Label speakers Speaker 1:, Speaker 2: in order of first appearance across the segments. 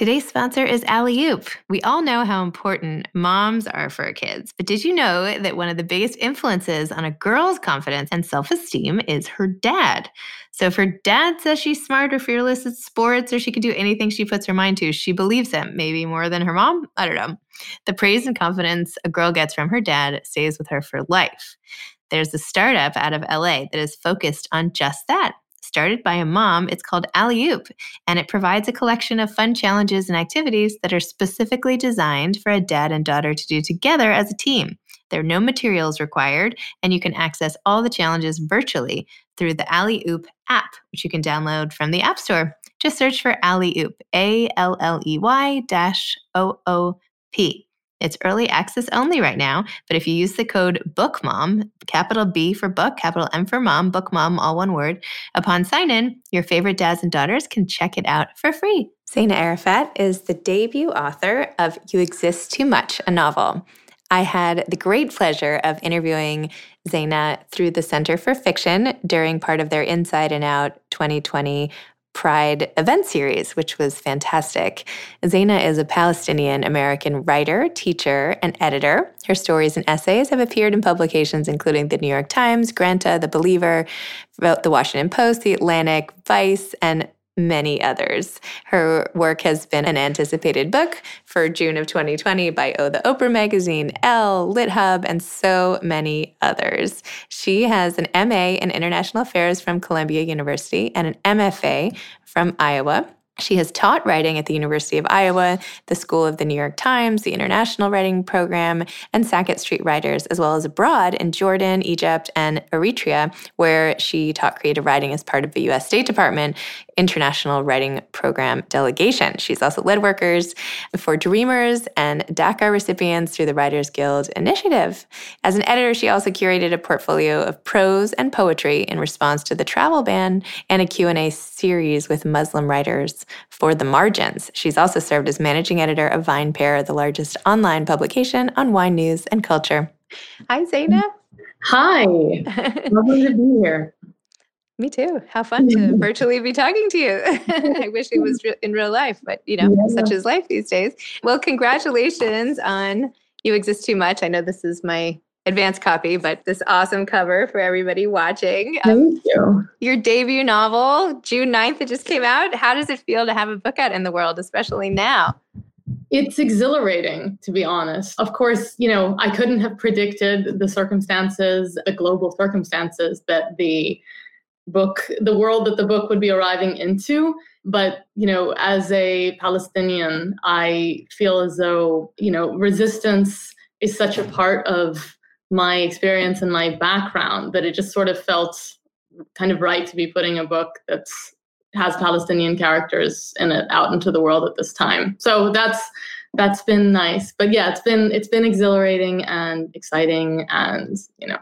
Speaker 1: Today's sponsor is Alley-Oop. We all know how important moms are for kids, but did you know that one of the biggest influences on a girl's confidence and self-esteem is her dad? So if her dad says she's smart or fearless at sports or she can do anything she puts her mind to, she believes him, maybe more than her mom. I don't know. The praise and confidence a girl gets from her dad stays with her for life. There's a startup out of LA that is focused on just that started by a mom. It's called Alley-Oop, and it provides a collection of fun challenges and activities that are specifically designed for a dad and daughter to do together as a team. There are no materials required, and you can access all the challenges virtually through the Alley-Oop app, which you can download from the App Store. Just search for Alley-Oop, A L L E Y O O P. It's early access only right now, but if you use the code BOOKMOM, capital B for book, capital M for mom, BOOKMOM, all one word, upon sign in, your favorite dads and daughters can check it out for free. Zaina Arafat is the debut author of You Exist Too Much, a novel. I had the great pleasure of interviewing Zaina through the Center for Fiction during part of their Inside and Out 2020 Pride event series, which was fantastic. Zaina is a Palestinian American writer, teacher, and editor. Her stories and essays have appeared in publications including the New York Times, Granta, The Believer, The Washington Post, The Atlantic, Vice, and many others. Her work has been an anticipated book for June of 2020 by Oh the Oprah magazine, Elle, LitHub, and so many others. She has an MA in International Affairs from Columbia University and an MFA from Iowa. She has taught writing at the University of Iowa, the School of the New York Times, the International Writing Program, and Sackett Street Writers, as well as abroad in Jordan, Egypt, and Eritrea, where she taught creative writing as part of the U.S. State Department International Writing Program delegation. She's also led workers for Dreamers and DACA recipients through the Writers Guild Initiative. As an editor, she also curated a portfolio of prose and poetry in response to the travel ban and a Q&A series with Muslim writers for The Margins. She's also served as managing editor of VinePair, the largest online publication on wine news and culture. Hi, Zaina.
Speaker 2: Hi. Lovely to be here.
Speaker 1: Me too. How fun to virtually be talking to you. I wish it was in real life, but you know, yeah. such is life these days. Well, congratulations on You Exist Too Much. I know this is my advanced copy, but this awesome cover for everybody watching.
Speaker 2: Um, Thank you.
Speaker 1: Your debut novel, June 9th, it just came out. How does it feel to have a book out in the world, especially now?
Speaker 2: It's exhilarating, to be honest. Of course, you know, I couldn't have predicted the circumstances, the global circumstances that the book, the world that the book would be arriving into. But, you know, as a Palestinian, I feel as though, you know, resistance is such a part of my experience and my background that it just sort of felt kind of right to be putting a book that's has Palestinian characters in it out into the world at this time. So that's that's been nice. But yeah, it's been it's been exhilarating and exciting and you know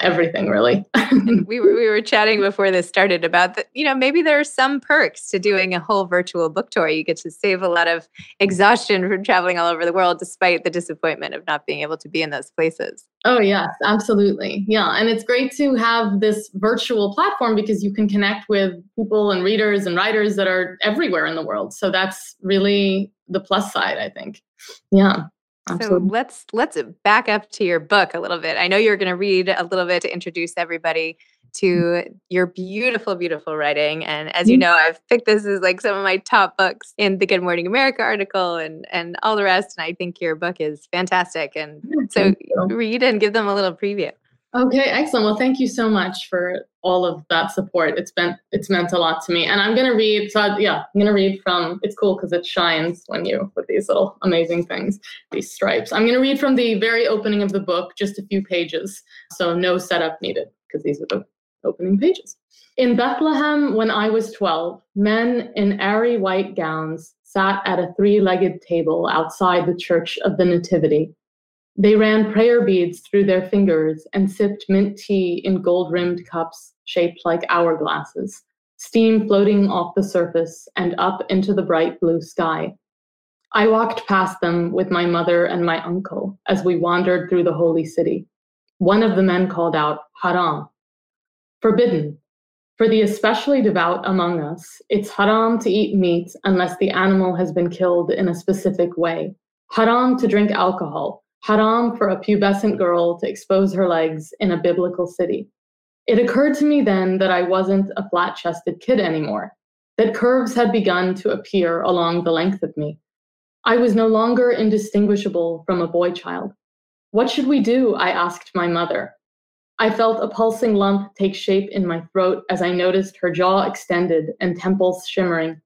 Speaker 2: everything really.
Speaker 1: we were we were chatting before this started about that. You know, maybe there are some perks to doing a whole virtual book tour. You get to save a lot of exhaustion from traveling all over the world, despite the disappointment of not being able to be in those places.
Speaker 2: Oh yes, absolutely. Yeah, and it's great to have this virtual platform because you can connect with people and readers and writers that are everywhere in the world. So that's really the plus side, I think. Yeah.
Speaker 1: Absolutely. So let's let's back up to your book a little bit. I know you're going to read a little bit to introduce everybody to mm-hmm. your beautiful, beautiful writing. And as you know, I've picked this as like some of my top books in the Good Morning America article and and all the rest. And I think your book is fantastic. And so read and give them a little preview.
Speaker 2: Okay, excellent. Well, thank you so much for all of that support. It's been it's meant a lot to me. And I'm gonna read. So I, yeah, I'm gonna read from. It's cool because it shines when you with these little amazing things, these stripes. I'm gonna read from the very opening of the book, just a few pages. So no setup needed because these are the opening pages. In Bethlehem, when I was 12, men in airy white gowns sat at a three legged table outside the Church of the Nativity they ran prayer beads through their fingers and sipped mint tea in gold rimmed cups shaped like hourglasses, steam floating off the surface and up into the bright blue sky. I walked past them with my mother and my uncle as we wandered through the holy city. One of the men called out, Haram, forbidden. For the especially devout among us, it's haram to eat meat unless the animal has been killed in a specific way, haram to drink alcohol, haram for a pubescent girl to expose her legs in a biblical city. It occurred to me then that I wasn't a flat chested kid anymore, that curves had begun to appear along the length of me. I was no longer indistinguishable from a boy child. What should we do? I asked my mother. I felt a pulsing lump take shape in my throat as I noticed her jaw extended and temples shimmering.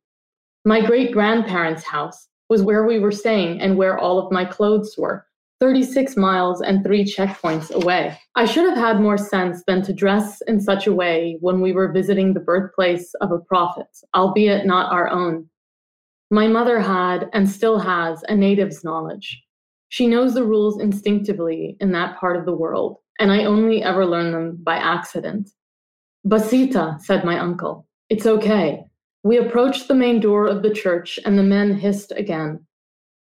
Speaker 2: My great grandparents' house was where we were staying and where all of my clothes were. 36 miles and three checkpoints away. I should have had more sense than to dress in such a way when we were visiting the birthplace of a prophet, albeit not our own. My mother had and still has a native's knowledge. She knows the rules instinctively in that part of the world, and I only ever learn them by accident. Basita, said my uncle. It's okay. We approached the main door of the church, and the men hissed again.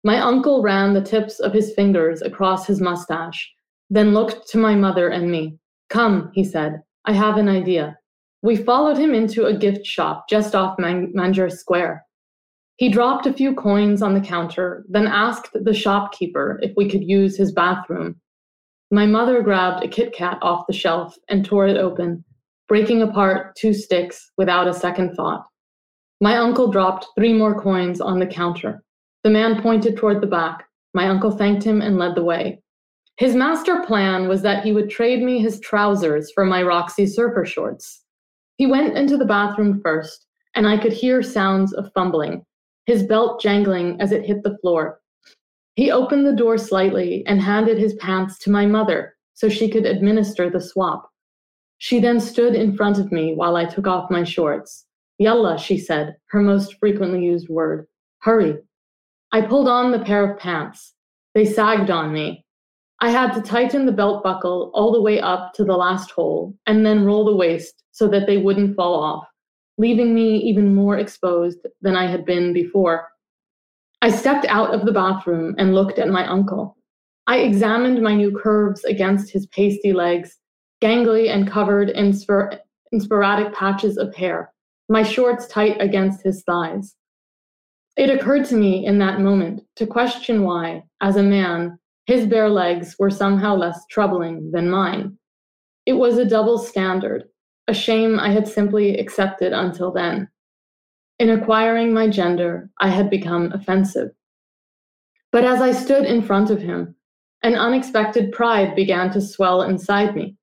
Speaker 2: My uncle ran the tips of his fingers across his mustache, then looked to my mother and me. Come, he said, I have an idea. We followed him into a gift shop just off Man- Manger Square. He dropped a few coins on the counter, then asked the shopkeeper if we could use his bathroom. My mother grabbed a Kit Kat off the shelf and tore it open, breaking apart two sticks without a second thought. My uncle dropped three more coins on the counter. The man pointed toward the back. My uncle thanked him and led the way. His master plan was that he would trade me his trousers for my Roxy surfer shorts. He went into the bathroom first, and I could hear sounds of fumbling, his belt jangling as it hit the floor. He opened the door slightly and handed his pants to my mother so she could administer the swap. She then stood in front of me while I took off my shorts. Yalla, she said, her most frequently used word. Hurry. I pulled on the pair of pants. They sagged on me. I had to tighten the belt buckle all the way up to the last hole and then roll the waist so that they wouldn't fall off, leaving me even more exposed than I had been before. I stepped out of the bathroom and looked at my uncle. I examined my new curves against his pasty legs, gangly and covered in, spor- in sporadic patches of hair, my shorts tight against his thighs. It occurred to me in that moment to question why, as a man, his bare legs were somehow less troubling than mine. It was a double standard, a shame I had simply accepted until then. In acquiring my gender, I had become offensive. But as I stood in front of him, an unexpected pride began to swell inside me.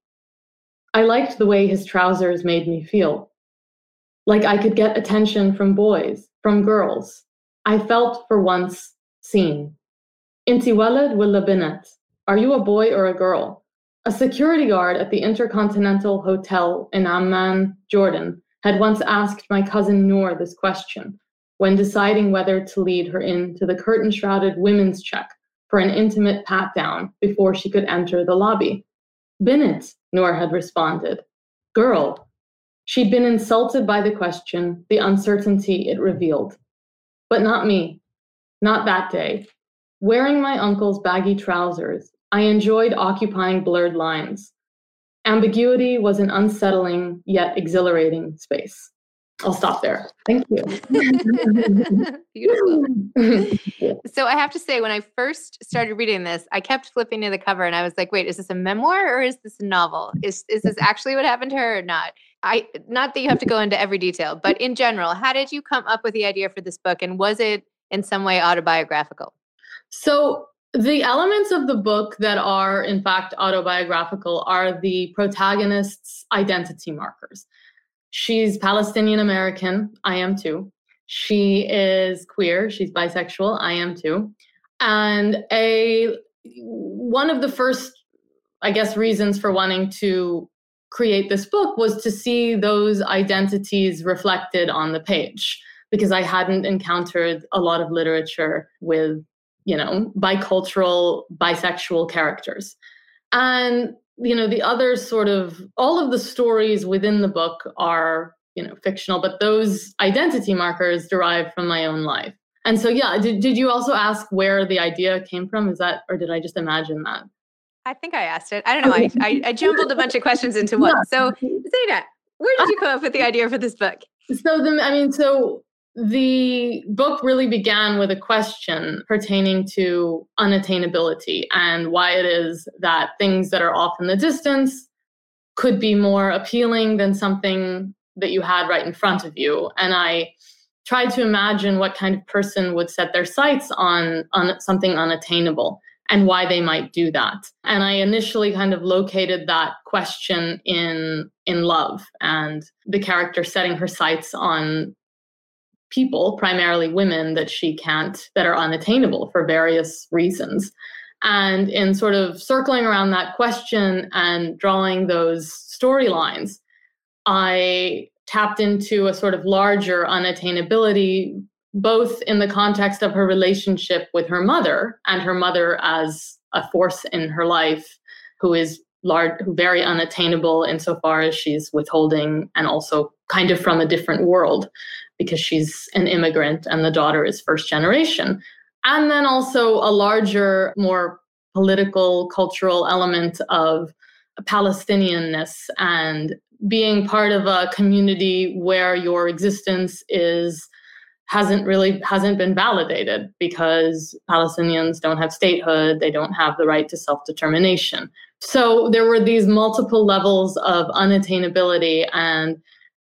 Speaker 2: I liked the way his trousers made me feel. Like I could get attention from boys, from girls. I felt for once seen. Inti binat? Are you a boy or a girl? A security guard at the Intercontinental Hotel in Amman, Jordan, had once asked my cousin Noor this question when deciding whether to lead her into the curtain shrouded women's check for an intimate pat down before she could enter the lobby. Binnit, Noor had responded. Girl. She'd been insulted by the question, the uncertainty it revealed. But not me. Not that day. Wearing my uncle's baggy trousers, I enjoyed occupying blurred lines. Ambiguity was an unsettling yet exhilarating space. I'll stop there. Thank you.
Speaker 1: Beautiful. so I have to say, when I first started reading this, I kept flipping to the cover and I was like, wait, is this a memoir or is this a novel? Is is this actually what happened to her or not? I not that you have to go into every detail, but in general, how did you come up with the idea for this book and was it in some way autobiographical?
Speaker 2: So the elements of the book that are in fact autobiographical are the protagonist's identity markers. She's Palestinian American. I am too. She is queer. She's bisexual. I am too. And a one of the first, I guess, reasons for wanting to create this book was to see those identities reflected on the page because I hadn't encountered a lot of literature with, you know, bicultural, bisexual characters. And you know the other sort of all of the stories within the book are you know fictional but those identity markers derive from my own life. And so yeah did, did you also ask where the idea came from? Is that or did i just imagine that
Speaker 1: i think i asked it. I don't know I, I, I jumbled a bunch of questions into one. Yeah. so Zaina where did you come up with the idea for this book?
Speaker 2: So the i mean so the book really began with a question pertaining to unattainability and why it is that things that are off in the distance could be more appealing than something that you had right in front of you. And I tried to imagine what kind of person would set their sights on, on something unattainable and why they might do that. And I initially kind of located that question in in love and the character setting her sights on people, primarily women, that she can't, that are unattainable for various reasons. And in sort of circling around that question and drawing those storylines, I tapped into a sort of larger unattainability, both in the context of her relationship with her mother and her mother as a force in her life who is large, very unattainable insofar as she's withholding and also kind of from a different world because she's an immigrant and the daughter is first generation. And then also a larger, more political, cultural element of Palestinianness and being part of a community where your existence is hasn't really hasn't been validated because Palestinians don't have statehood, they don't have the right to self-determination. So there were these multiple levels of unattainability and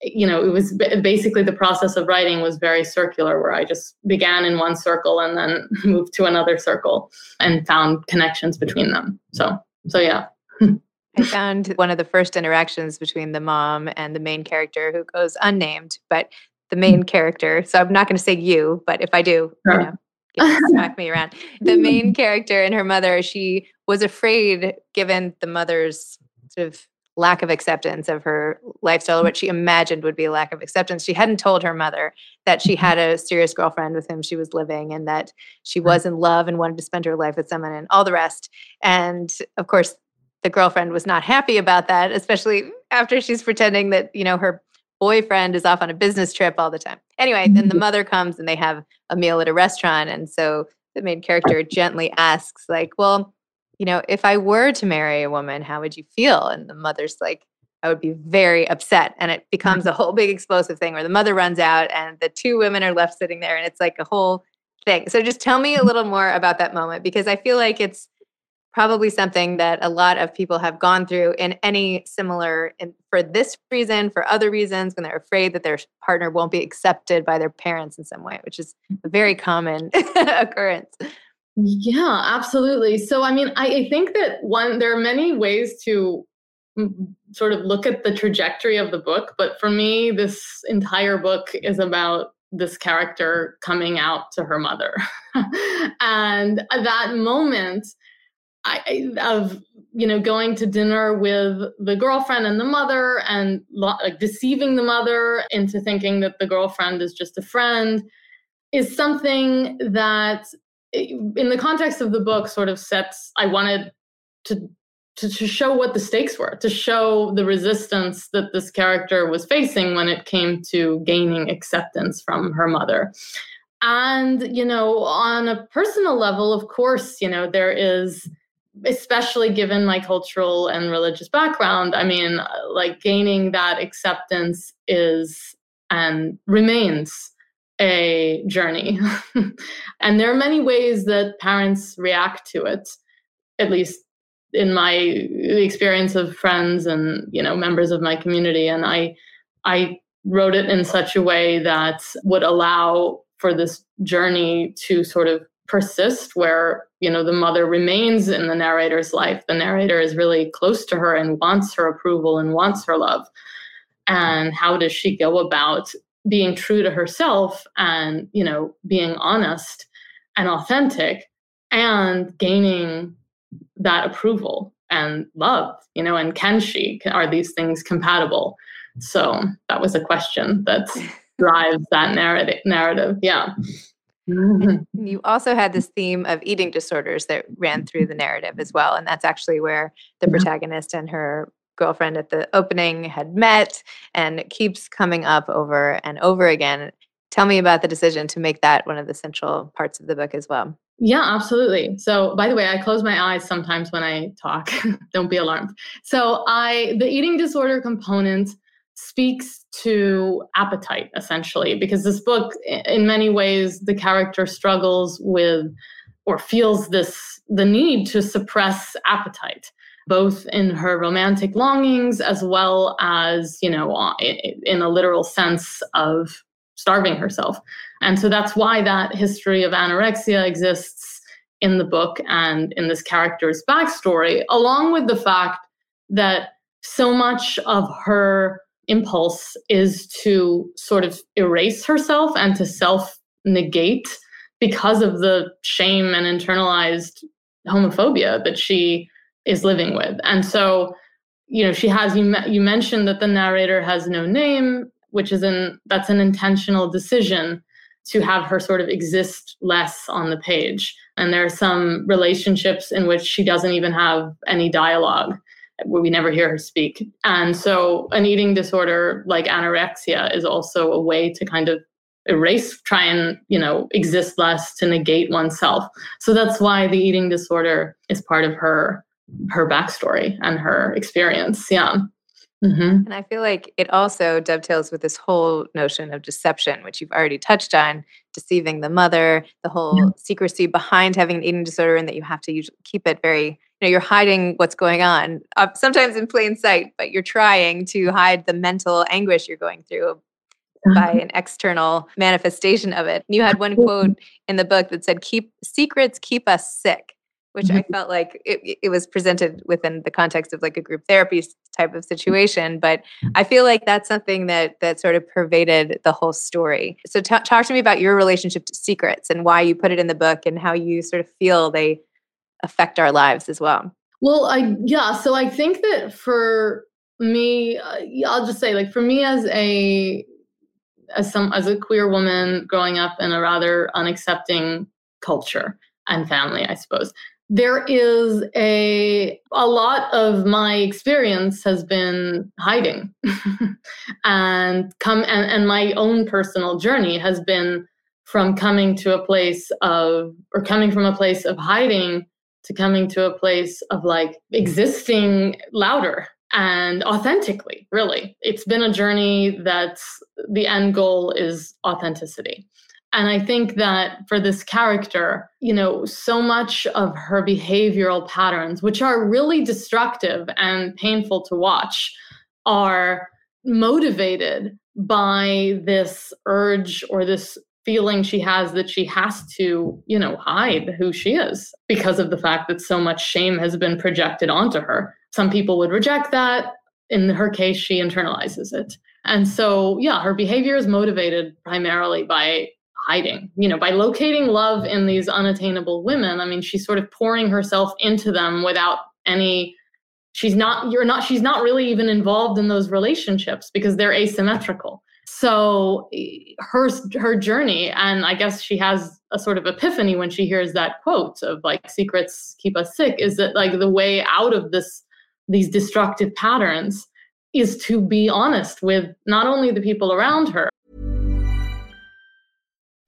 Speaker 2: you know, it was basically the process of writing was very circular, where I just began in one circle and then moved to another circle and found connections between them. So, so yeah.
Speaker 1: I found one of the first interactions between the mom and the main character who goes unnamed, but the main character. So I'm not going to say you, but if I do, sure. you know, smack me around. The main character and her mother, she was afraid, given the mother's sort of lack of acceptance of her lifestyle, mm. what she imagined would be a lack of acceptance. She hadn't told her mother that she had a serious girlfriend with whom she was living and that she was in love and wanted to spend her life with someone and all the rest. And of course, the girlfriend was not happy about that, especially after she's pretending that, you know, her boyfriend is off on a business trip all the time. Anyway, then the mm-hmm. mother comes and they have a meal at a restaurant. And so the main character gently asks, like, well, you know, if I were to marry a woman, how would you feel? And the mother's like, I would be very upset. And it becomes a whole big explosive thing where the mother runs out and the two women are left sitting there and it's like a whole thing. So just tell me a little more about that moment because I feel like it's probably something that a lot of people have gone through in any similar in, for this reason for other reasons when they're afraid that their partner won't be accepted by their parents in some way which is a very mm-hmm. common occurrence.
Speaker 2: Yeah absolutely. So i mean I, I think that one there are many ways to mm, sort of look at the trajectory of the book but for me this entire book is about this character coming out to her mother. And that moment I, of you know going to dinner with the girlfriend and the mother and like deceiving the mother into thinking that the girlfriend is just a friend is something that eh, in the context of the book sort of sets i wanted to, to to show what the stakes were to show the resistance that this character was facing when it came to gaining acceptance from her mother. And you know on a personal level of course you know there is especially given my cultural and religious background, I mean, uh, like gaining that acceptance is and remains a journey. and there are many ways that parents react to it, at least in my experience of friends and you know members of my community and i i wrote it in such a way that would allow for this journey to sort of persist where you know the mother remains in the narrator's life. The narrator is really close to her and wants her approval and wants her love. And how does she go about being true to herself and you know being honest and authentic and gaining that approval and love you know and can she? Are these things compatible? So that was a question that drives that narrative narrative. Yeah
Speaker 1: Mm-hmm. You also had this theme of eating disorders that ran through the narrative as well. And that's actually where the protagonist and her girlfriend at the opening had met and it keeps coming up over and over again. Tell me about the decision to make that one of the central parts of the book as well.
Speaker 2: Yeah, absolutely. So, by the way, I close my eyes sometimes when I talk. Don't be alarmed. So, I the eating disorder component speaks to appetite essentially because this book in many ways the character struggles with or feels this the need to suppress appetite both in her romantic longings as well as you know in a literal sense of starving herself. And so that's why that history of anorexia exists in the book and in this character's backstory along with the fact that so much of her impulse is to sort of erase herself and to self negate because of the shame and internalized homophobia that she is living with. And so, you know, she has you you mentioned that the narrator has no name, which is an that's an intentional decision to have her sort of exist less on the page. And there are some relationships in which she doesn't even have any dialogue we never hear her speak. And so an eating disorder like anorexia is also a way to kind of erase, try and, you know, exist less to negate oneself. So that's why the eating disorder is part of her her backstory and her experience. Yeah.
Speaker 1: Mm-hmm. And I feel like it also dovetails with this whole notion of deception, which you've already touched on, deceiving the mother, the whole yeah. secrecy behind having an eating disorder, and that you have to keep it very you know you're hiding what's going on uh, sometimes in plain sight but you're trying to hide the mental anguish you're going through by an external manifestation of it. You had one quote in the book that said keep secrets keep us sick which i mm-hmm. felt like it, it was presented within the context of like a group therapy type of situation but i feel like that's something that that sort of pervaded the whole story so t- talk to me about your relationship to secrets and why you put it in the book and how you sort of feel they affect our lives as well?
Speaker 2: Well, I yeah, so I think that for me, uh, I'll just say like for me as a as some as a queer woman growing up in a rather unaccepting culture and family, I suppose. There is a a lot of my experience has been hiding. and come and, and my own personal journey has been from coming to a place of or coming from a place of hiding to coming to a place of like existing louder and authentically, really. It's been a journey that's the end goal is authenticity. And I think that for this character, you know, so much of her behavioral patterns, which are really destructive and painful to watch, are motivated by this urge or this feeling she has that she has to, you know, hide who she is because of the fact that so much shame has been projected onto her. Some people would reject that. In her case, she internalizes it. And so, yeah, her behavior is motivated primarily by hiding, you know, by locating love in these unattainable women. I mean, she's sort of pouring herself into them without any she's not you're not she's not really even involved in those relationships because they're asymmetrical so her her journey and i guess she has a sort of epiphany when she hears that quote of like secrets keep us sick is that like the way out of this these destructive patterns is to be honest with not only the people around her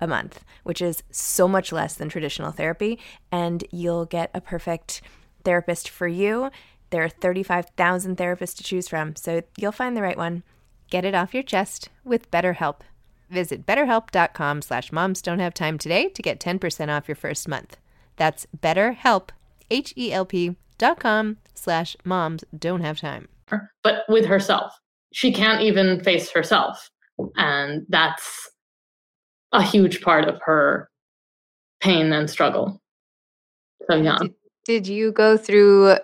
Speaker 1: a month, which is so much less than traditional therapy. And you'll get a perfect therapist for you. There are 35,000 therapists to choose from, so you'll find the right one. Get it off your chest with BetterHelp. Visit betterhelp.com slash moms don't have time today to get 10% off your first month. That's betterhelp, H-E-L-P dot com slash moms don't have time.
Speaker 2: But with herself. She can't even face herself. And that's a huge part of her pain and struggle. So yeah.
Speaker 1: Did, did you go through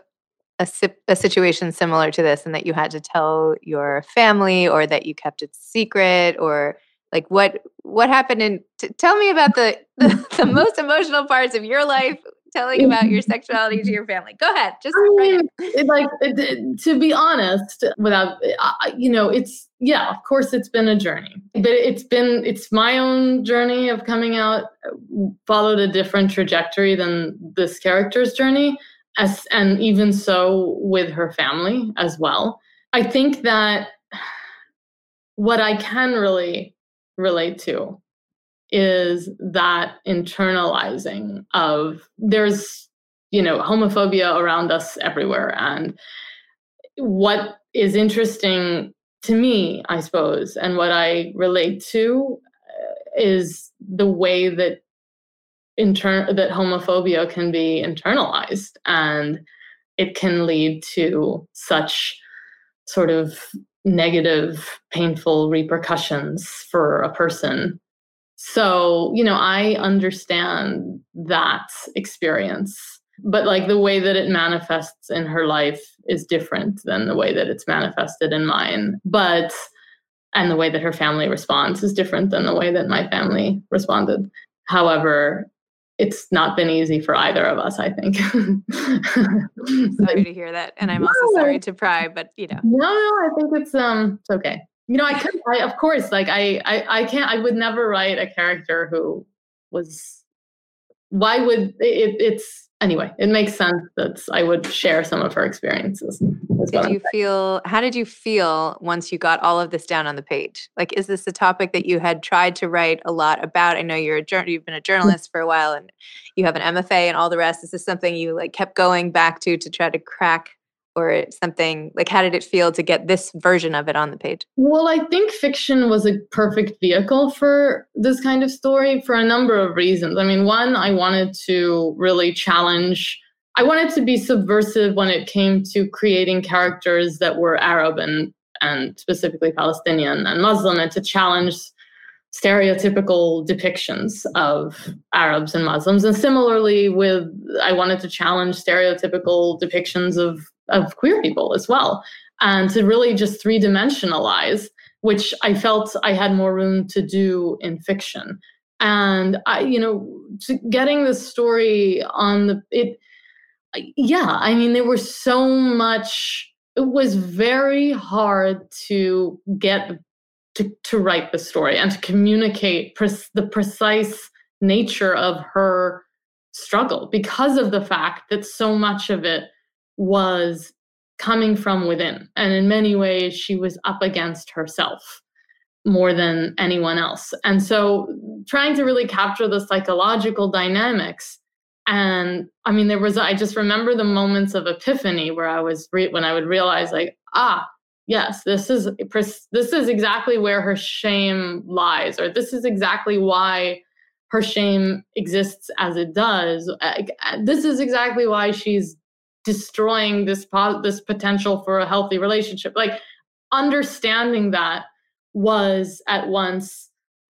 Speaker 1: a, a situation similar to this and that you had to tell your family or that you kept it secret or like what what happened and t- tell me about the, the, the most emotional parts of your life telling about your sexuality to your family. Go ahead. Just
Speaker 2: I mean, it, like it, to be honest, without uh, you know, it's yeah, of course, it's been a journey, but it's been it's my own journey of coming out. Followed a different trajectory than this character's journey, as and even so with her family as well. I think that what I can really relate to is that internalizing of there's you know homophobia around us everywhere. And what is interesting to me i suppose and what i relate to uh, is the way that intern that homophobia can be internalized. And it can lead to such sort of negative painful repercussions for a person so, you know, I understand that experience but like the way that it manifests in her life is different than the way that it's manifested in mine. But and the way that her family responds is different than the way that my family responded. However it's not been easy for either of us i think.
Speaker 1: Sorry to hear that and i'm also sorry to pry but you know.
Speaker 2: No no i think it's um it's okay you know i could i of course like I, I i can't i would never write a character who was why would it it's anyway, it makes sense that I would share some of her experiences.
Speaker 1: Did you feel, how did you feel once you got all of this down on the page? Like, is this a topic that you had tried to write a lot about? I know you're a journal, you've been a mm. journalist for a while and you have an MFA and all the rest. Is this something you like kept going back to to try to crack or something like how did it feel to get this version of it on the page
Speaker 2: well i think fiction was a perfect vehicle for this kind of story for a number of reasons i mean one i wanted to really challenge i wanted to be subversive when it came to creating characters that were arab and and specifically palestinian and muslim and to challenge stereotypical depictions of Arabs and Muslims. And similarly, with I wanted to challenge stereotypical depictions of of queer people as well, and to really just three dimensionalize, which I felt I had more room to do in fiction. And I, you know, getting the story on the it, yeah, I mean, there was so much. It was very hard to get to, to write the story and to communicate pre- the precise nature of her struggle because of the fact that so much of it was coming from within. And in many ways, she was up against herself more than anyone else. And so, trying to really capture the psychological dynamics. And I mean, there was, I just remember the moments of epiphany where I was, re- when I would realize, like, ah, yes, this is, this is exactly where her shame lies, or this is exactly why her shame exists as it does. This is exactly why she's destroying this this potential for a healthy relationship. Like understanding that was at once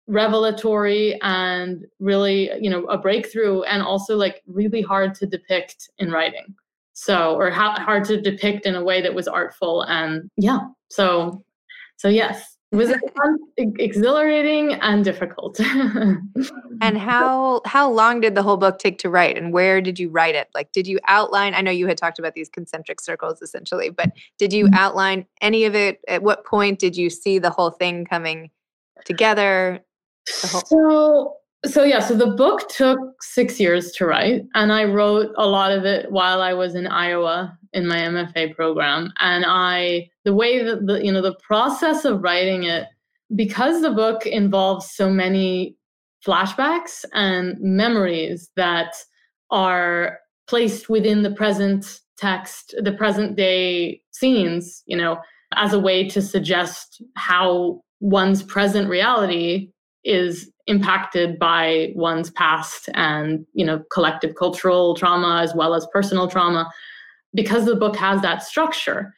Speaker 2: revelatory and really you know a breakthrough and also like really hard to depict in writing. So or hard to depict in a way that was artful and yeah. So so yes was it fun, exhilarating and difficult.
Speaker 1: And how how long did the whole book take to write and where did you write it? Like did you outline i know you had talked about these concentric circles essentially but did you mm-hmm. outline any of it? At what point did you see the whole thing coming together?
Speaker 2: Whole- so so yeah so the book took six years to write and i wrote a lot of it while i was in iowa in my mfa program. And i the way that the you know the process of writing it because the book involves so many flashbacks and memories that are placed within the present text the present day scenes you know as a way to suggest how one's present reality is impacted by one's past and you know collective cultural trauma as well as personal trauma. Because the book has that structure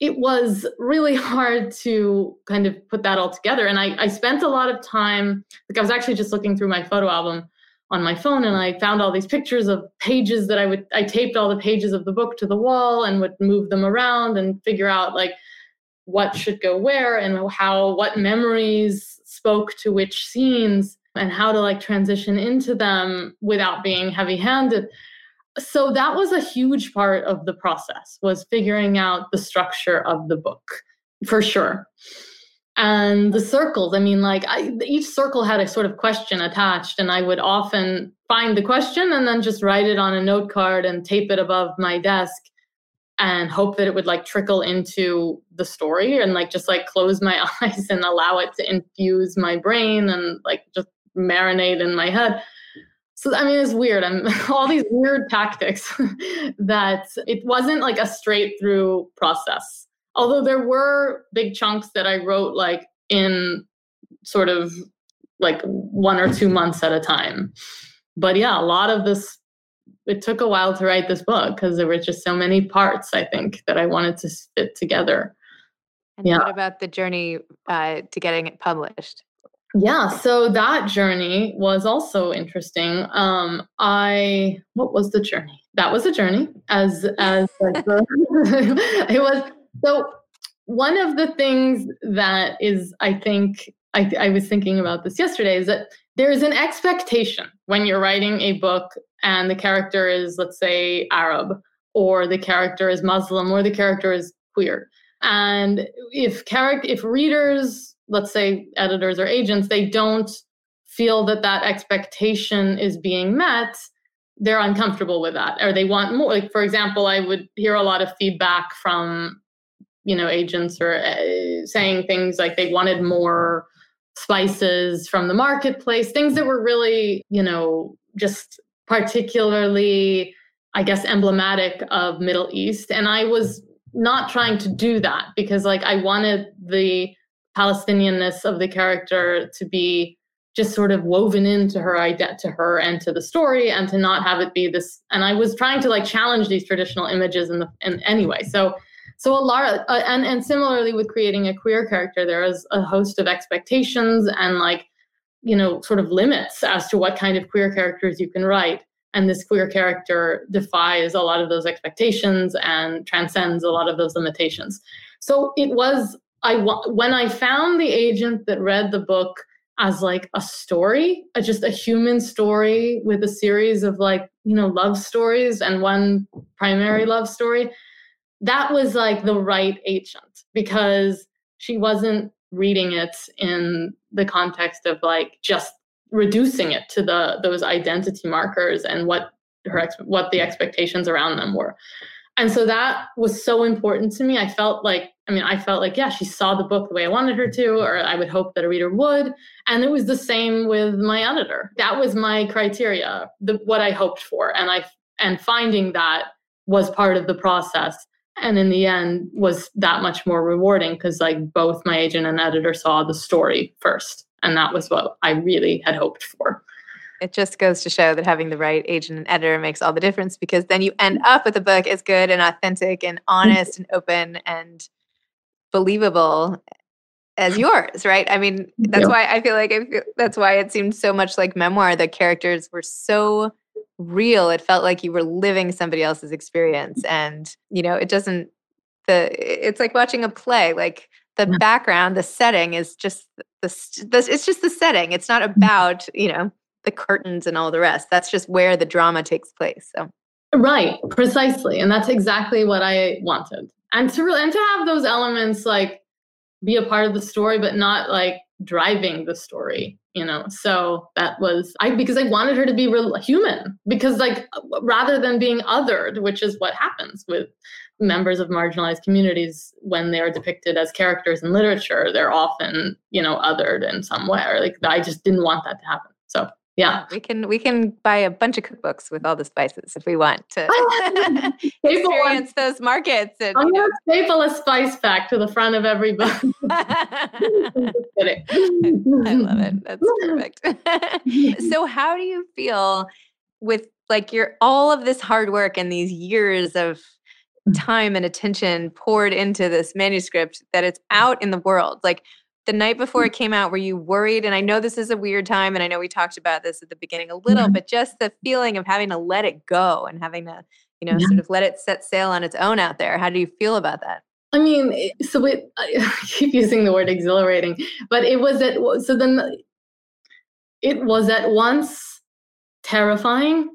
Speaker 2: it was really hard to kind of put that all together. And I, I spent a lot of time like i was actually just looking through my photo album on my phone and i found all these pictures of pages that i would i taped all the pages of the book to the wall and would move them around and figure out like what should go where and how what memories spoke to which scenes and how to like transition into them without being heavy handed so that was a huge part of the process was figuring out the structure of the book for sure. And the circles i mean like I, each circle had a sort of question attached and i would often find the question and then just write it on a note card and tape it above my desk and hope that it would like trickle into the story and like just like close my eyes and allow it to infuse my brain and like just marinate in my head. So I mean it's weird. I'm all these weird tactics that it wasn't like a straight through process. Although there were big chunks that I wrote like in sort of like one or two months at a time. But yeah, a lot of this it took a while to write this book because there were just so many parts I think that I wanted to fit together.
Speaker 1: And yeah. what about the journey uh, to getting it published?
Speaker 2: Yeah, so that journey was also interesting. Um, I what was the journey? that was a journey as as it was so one of the things that is i think I, I was thinking about this yesterday is that there is an expectation when you're writing a book and the character is let's say arab or the character is muslim or the character is queer. And if character if readers let's say editors or agents they don't feel that that expectation is being met they're uncomfortable with that or they want more like for example i would hear a lot of feedback from you know agents or uh, saying things like they wanted more spices from the marketplace things that were really you know just particularly i guess emblematic of middle east. And i was not trying to do that because like i wanted the palestinianness of the character to be just sort of woven into her idea to her and to the story and to not have it be this and i was trying to like challenge these traditional images in the in anyway. So so a lot uh, and and similarly with creating a queer character there is a host of expectations and like you know sort of limits as to what kind of queer characters you can write and this queer character defies a lot of those expectations and transcends a lot of those limitations so it was i when i found the agent that read the book as like a story, a, just a human story with a series of like, you know, love stories and one primary love story. That was like the right agent because she wasn't reading it in the context of like just reducing it to the those identity markers and what her what the expectations around them were. And so that was so important to me. I felt like, I mean, I felt like, yeah, she saw the book the way I wanted her to, or I would hope that a reader would. And it was the same with my editor. That was my criteria, the, what I hoped for. And I and finding that was part of the process. And in the end was that much more rewarding because like both my agent and editor saw the story first. And that was what I really had hoped for
Speaker 1: it just goes to show that having the right agent and editor makes all the difference because then you end up with a book as good and authentic and honest and open and believable as yours, right? I mean, that's yeah. why I feel like I feel, that's why it seemed so much like memoir. The characters were so real. It felt like you were living somebody else's experience, and you know, it doesn't. The it's like watching a play. Like the background, the setting is just the, the it's just the setting. It's not mm-hmm. about you know the curtains and all the rest. That's just where the drama takes place. So
Speaker 2: Right, precisely. And that's exactly what I wanted. And to really and to have those elements like be a part of the story, but not like driving the story, you know. So that was I because I wanted her to be real human. Because like rather than being othered, which is what happens with members of marginalized communities when they are depicted as characters in literature, they're often, you know, othered in some way. Or like I just didn't want that to happen. So yeah.
Speaker 1: We can we can buy a bunch of cookbooks with all the spices if we want to experience those markets.
Speaker 2: And, I'm to staple a spice pack to the front of every book.
Speaker 1: I love it. That's perfect. so how do you feel with like your all of this hard work and these years of mm. time and attention poured into this manuscript that it's out in the world? Like the night before it came out were you worried? And i know this is a weird time and i know we talked about this at the beginning a little mm-hmm. but just the feeling of having to let it go and having to you know yeah. sort of let it set sail on its own out there. How do you feel about that?
Speaker 2: I mean so it i keep using the word exhilarating but it was at so then it was at once terrifying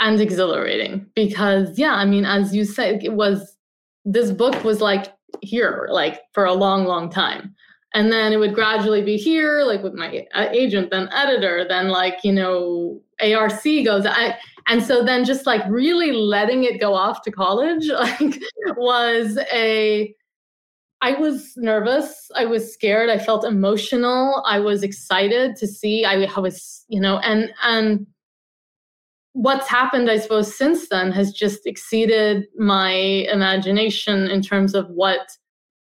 Speaker 2: and exhilarating because yeah i mean as you said it was this book was like here like for a long long time and then it would gradually be here like with my uh, agent then editor then like you know arc goes I, and so then just like really letting it go off to college like was a i was nervous. I was scared. I felt emotional. I was excited to see i, I was you know and and what's happened i suppose since then has just exceeded my imagination in terms of what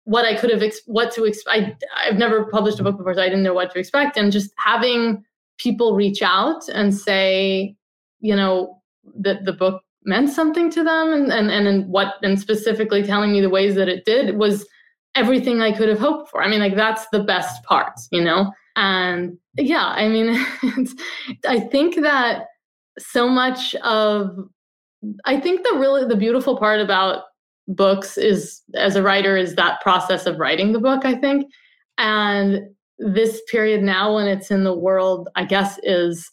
Speaker 2: what I could have, ex- what to expect. I've never published a book before, so I didn't know what to expect. And just having people reach out and say, you know, that the book meant something to them and, and, and what, and specifically telling me the ways that it did was everything I could have hoped for. I mean, like that's the best part, you know? And yeah, I mean, I think that so much of I think the really the beautiful part about books is as a writer is that process of writing the book, I think. And this period now when it's in the world, I guess is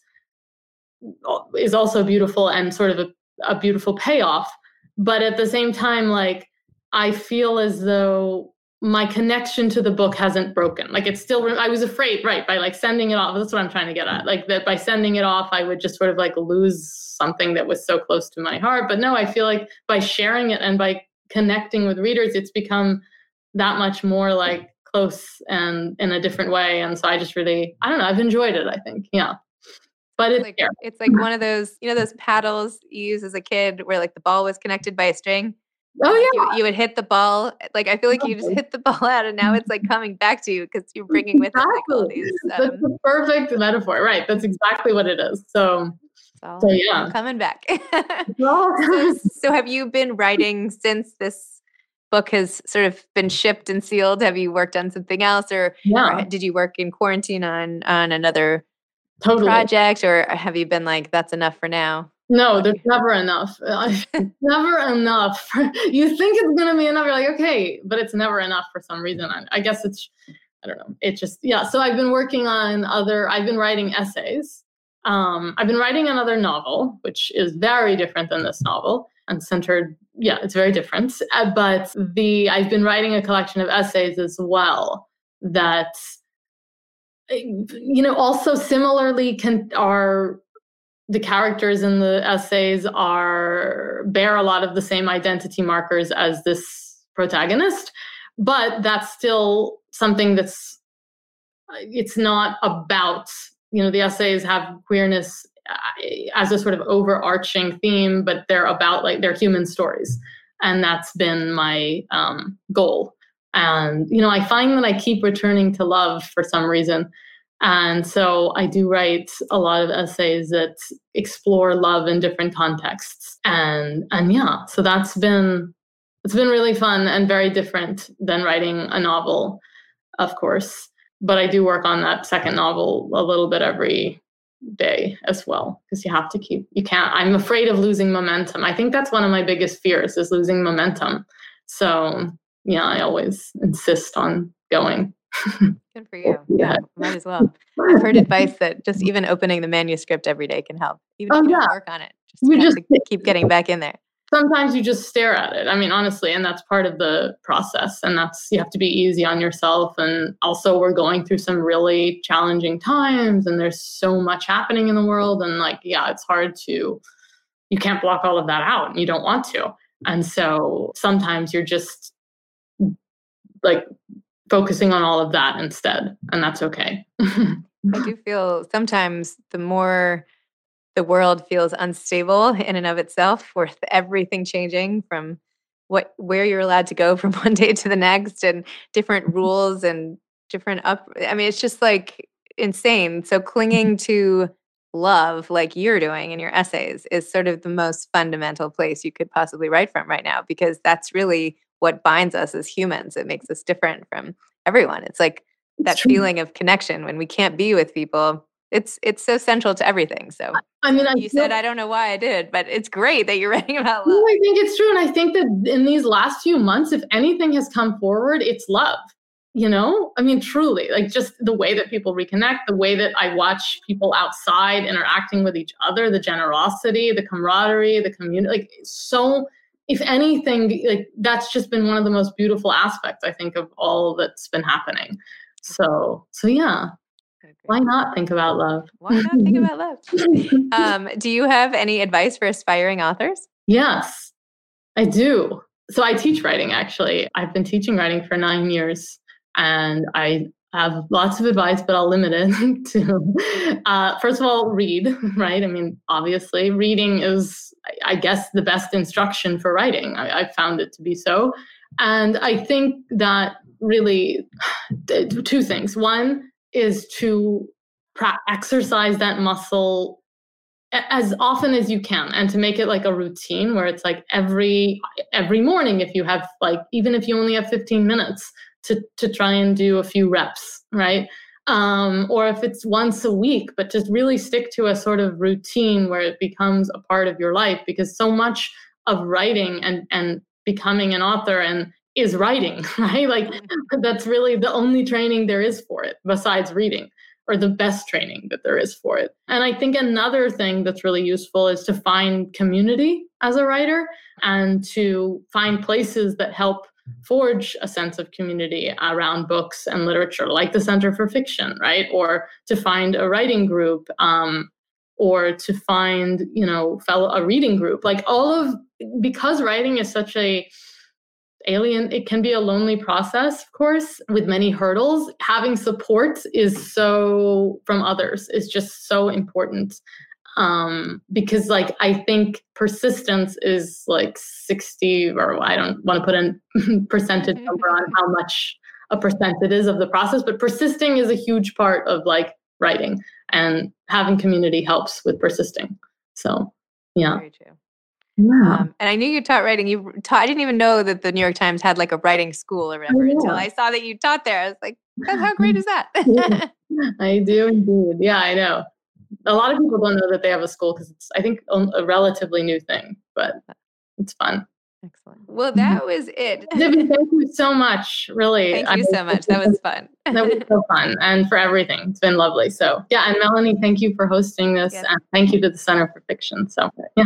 Speaker 2: is also beautiful and sort of a, a beautiful payoff. But at the same time, like I feel as though my connection to the book hasn't broken. Like it's still, I was afraid, right, by like sending it off. That's what I'm trying to get at. Like that by sending it off, I would just sort of like lose something that was so close to my heart. But no, I feel like by sharing it and by connecting with readers, it's become that much more like close and in a different way. And so I just really, I don't know, I've enjoyed it, I think. Yeah. But it's
Speaker 1: like, it's like one of those, you know, those paddles you use as a kid where like the ball was connected by a string
Speaker 2: Oh yeah,
Speaker 1: you, you, would hit the ball. Like I feel like you just hit the ball out, and now it's like coming back to you because you're bringing with exactly. it like all these. Um,
Speaker 2: That's the perfect metaphor, right? That's exactly what it is. So, so, so yeah,
Speaker 1: coming back. so, so, have you been writing since this book has sort of been shipped and sealed? Have you worked on something else, or,
Speaker 2: yeah.
Speaker 1: or did you work in quarantine on on another
Speaker 2: totally.
Speaker 1: project, or have you been like that's enough for now?
Speaker 2: No, there's never enough. Uh, never enough. you think it's gonna be enough. You're like, okay, but it's never enough for some reason. I, I guess it's, I don't know. It just, yeah. So I've been working on other. I've been writing essays. Um, I've been writing another novel, which is very different than this novel and centered. Yeah, it's very different. Uh, but the I've been writing a collection of essays as well that you know also similarly can are the characters in the essays are bear a lot of the same identity markers as this protagonist but that's still something that's it's not about you know the essays have queerness uh, as a sort of overarching theme but they're about like they're human stories and that's been my um, goal and you know i find that i keep returning to love for some reason and so I do write a lot of essays that explore love in different contexts. And and yeah, so that's been it's been really fun and very different than writing a novel, of course. But I do work on that second novel a little bit every day as well because you have to keep you can't i'm afraid of losing momentum i think that's one of my biggest fears is losing momentum so yeah i always insist on going
Speaker 1: Good for oh, you. Yeah, might as well. I've heard advice that just even opening the manuscript every day can help. Even if oh, you yeah. work on it, just, you just keep getting back in there.
Speaker 2: Sometimes you just stare at it. I mean, honestly, and that's part of the process. And that's you have to be easy on yourself. And also, we're going through some really challenging times, and there's so much happening in the world. And like, yeah, it's hard to. You can't block all of that out, and you don't want to. And so sometimes you're just like focusing on all of that instead and that's okay
Speaker 1: i do feel sometimes the more the world feels unstable in and of itself with everything changing from what where you're allowed to go from one day to the next and different mm-hmm. rules and different up i mean it's just like insane so clinging mm-hmm. to love like you're doing in your essays is sort of the most fundamental place you could possibly write from right now because that's really what binds us as humans. It makes us different from everyone. It's like that feeling of connection when we can't be with people. It's it's so central to everything. So
Speaker 2: I mean, I
Speaker 1: you said I don't know why I did, but it's great that you're writing about love.
Speaker 2: No, I think it's true, and I think that in these last few months, if anything has come forward, it's love. You know, I mean, truly, like just the way that people reconnect, the way that I watch people outside interacting with each other, the generosity, the camaraderie, the community, like so if anything, like that's just been one of the most beautiful aspects, I think, of all that's been happening. So, so yeah. Why not think about love?
Speaker 1: Why not think about love? um, do you have any advice for aspiring authors?
Speaker 2: Yes, I do. So I teach writing actually. I've been teaching writing for nine years and I have lots of advice, but I'll limit it to uh, first of all, read, right? I mean, obviously, reading is, I guess, the best instruction for writing. I, I found it to be so. And I think that really two things. One is to pra- exercise that muscle as often as you can and to make it like a routine where it's like every every morning if you have like even if you only have 15 minutes to to try and do a few reps, right? um, or if it's once a week, but just really stick to a sort of routine where it becomes a part of your life because so much of writing and, and becoming an author and is writing, right? Like that's really the only training there is for it besides reading or the best training that there is for it. And I think another thing that's really useful is to find community as a writer and to find places that help forge a sense of community around books and literature, like the Center for Fiction, right? Or to find a writing group, um, or to find, you know, fellow a reading group. Like all of because writing is such a alien it can be a lonely process of course with many hurdles having support is so from others is just so important um because like i think persistence is like 60 or i don't want to put a percentage mm-hmm. number on how much a percent it is of the process but persisting is a huge part of like writing and having community helps with persisting so yeah
Speaker 1: Very true. Yeah. Um, and I knew you taught writing. You taught, I didn't even know that the New York Times had like a writing school or whatever oh, yeah. until I saw that you taught there. I was like, how great is that?
Speaker 2: I do indeed. Yeah, I know. A lot of people don't know that they have a school because it's, I think, a relatively new thing, but it's fun.
Speaker 1: Excellent. Well, mm-hmm. that was it.
Speaker 2: Zibby, thank you so much. Really.
Speaker 1: Thank you I, so much. That was fun.
Speaker 2: that was so fun. And for everything. It's been lovely. So, yeah. And Melanie, thank you for hosting this. Yes. And thank you to the Center for Fiction. So, yeah.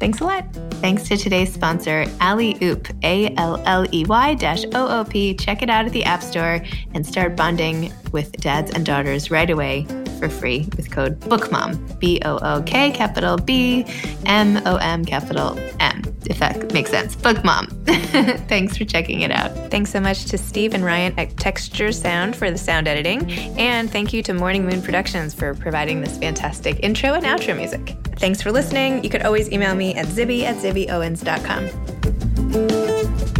Speaker 1: Thanks a lot. Thanks to today's sponsor, Alley Oop, A L L E Y O O P. Check it out at the App Store and start bonding with dads and daughters right away for free with code BOOKMOM, B O O K capital B M O M capital M, if that makes sense. BOOKMOM. Thanks for checking it out. Thanks so much to Steve and Ryan at Texture Sound for the sound editing. And thank you to Morning Moon Productions for providing this fantastic intro and outro music. Thanks for listening. You could always email me at zibby at zibbyowens.com.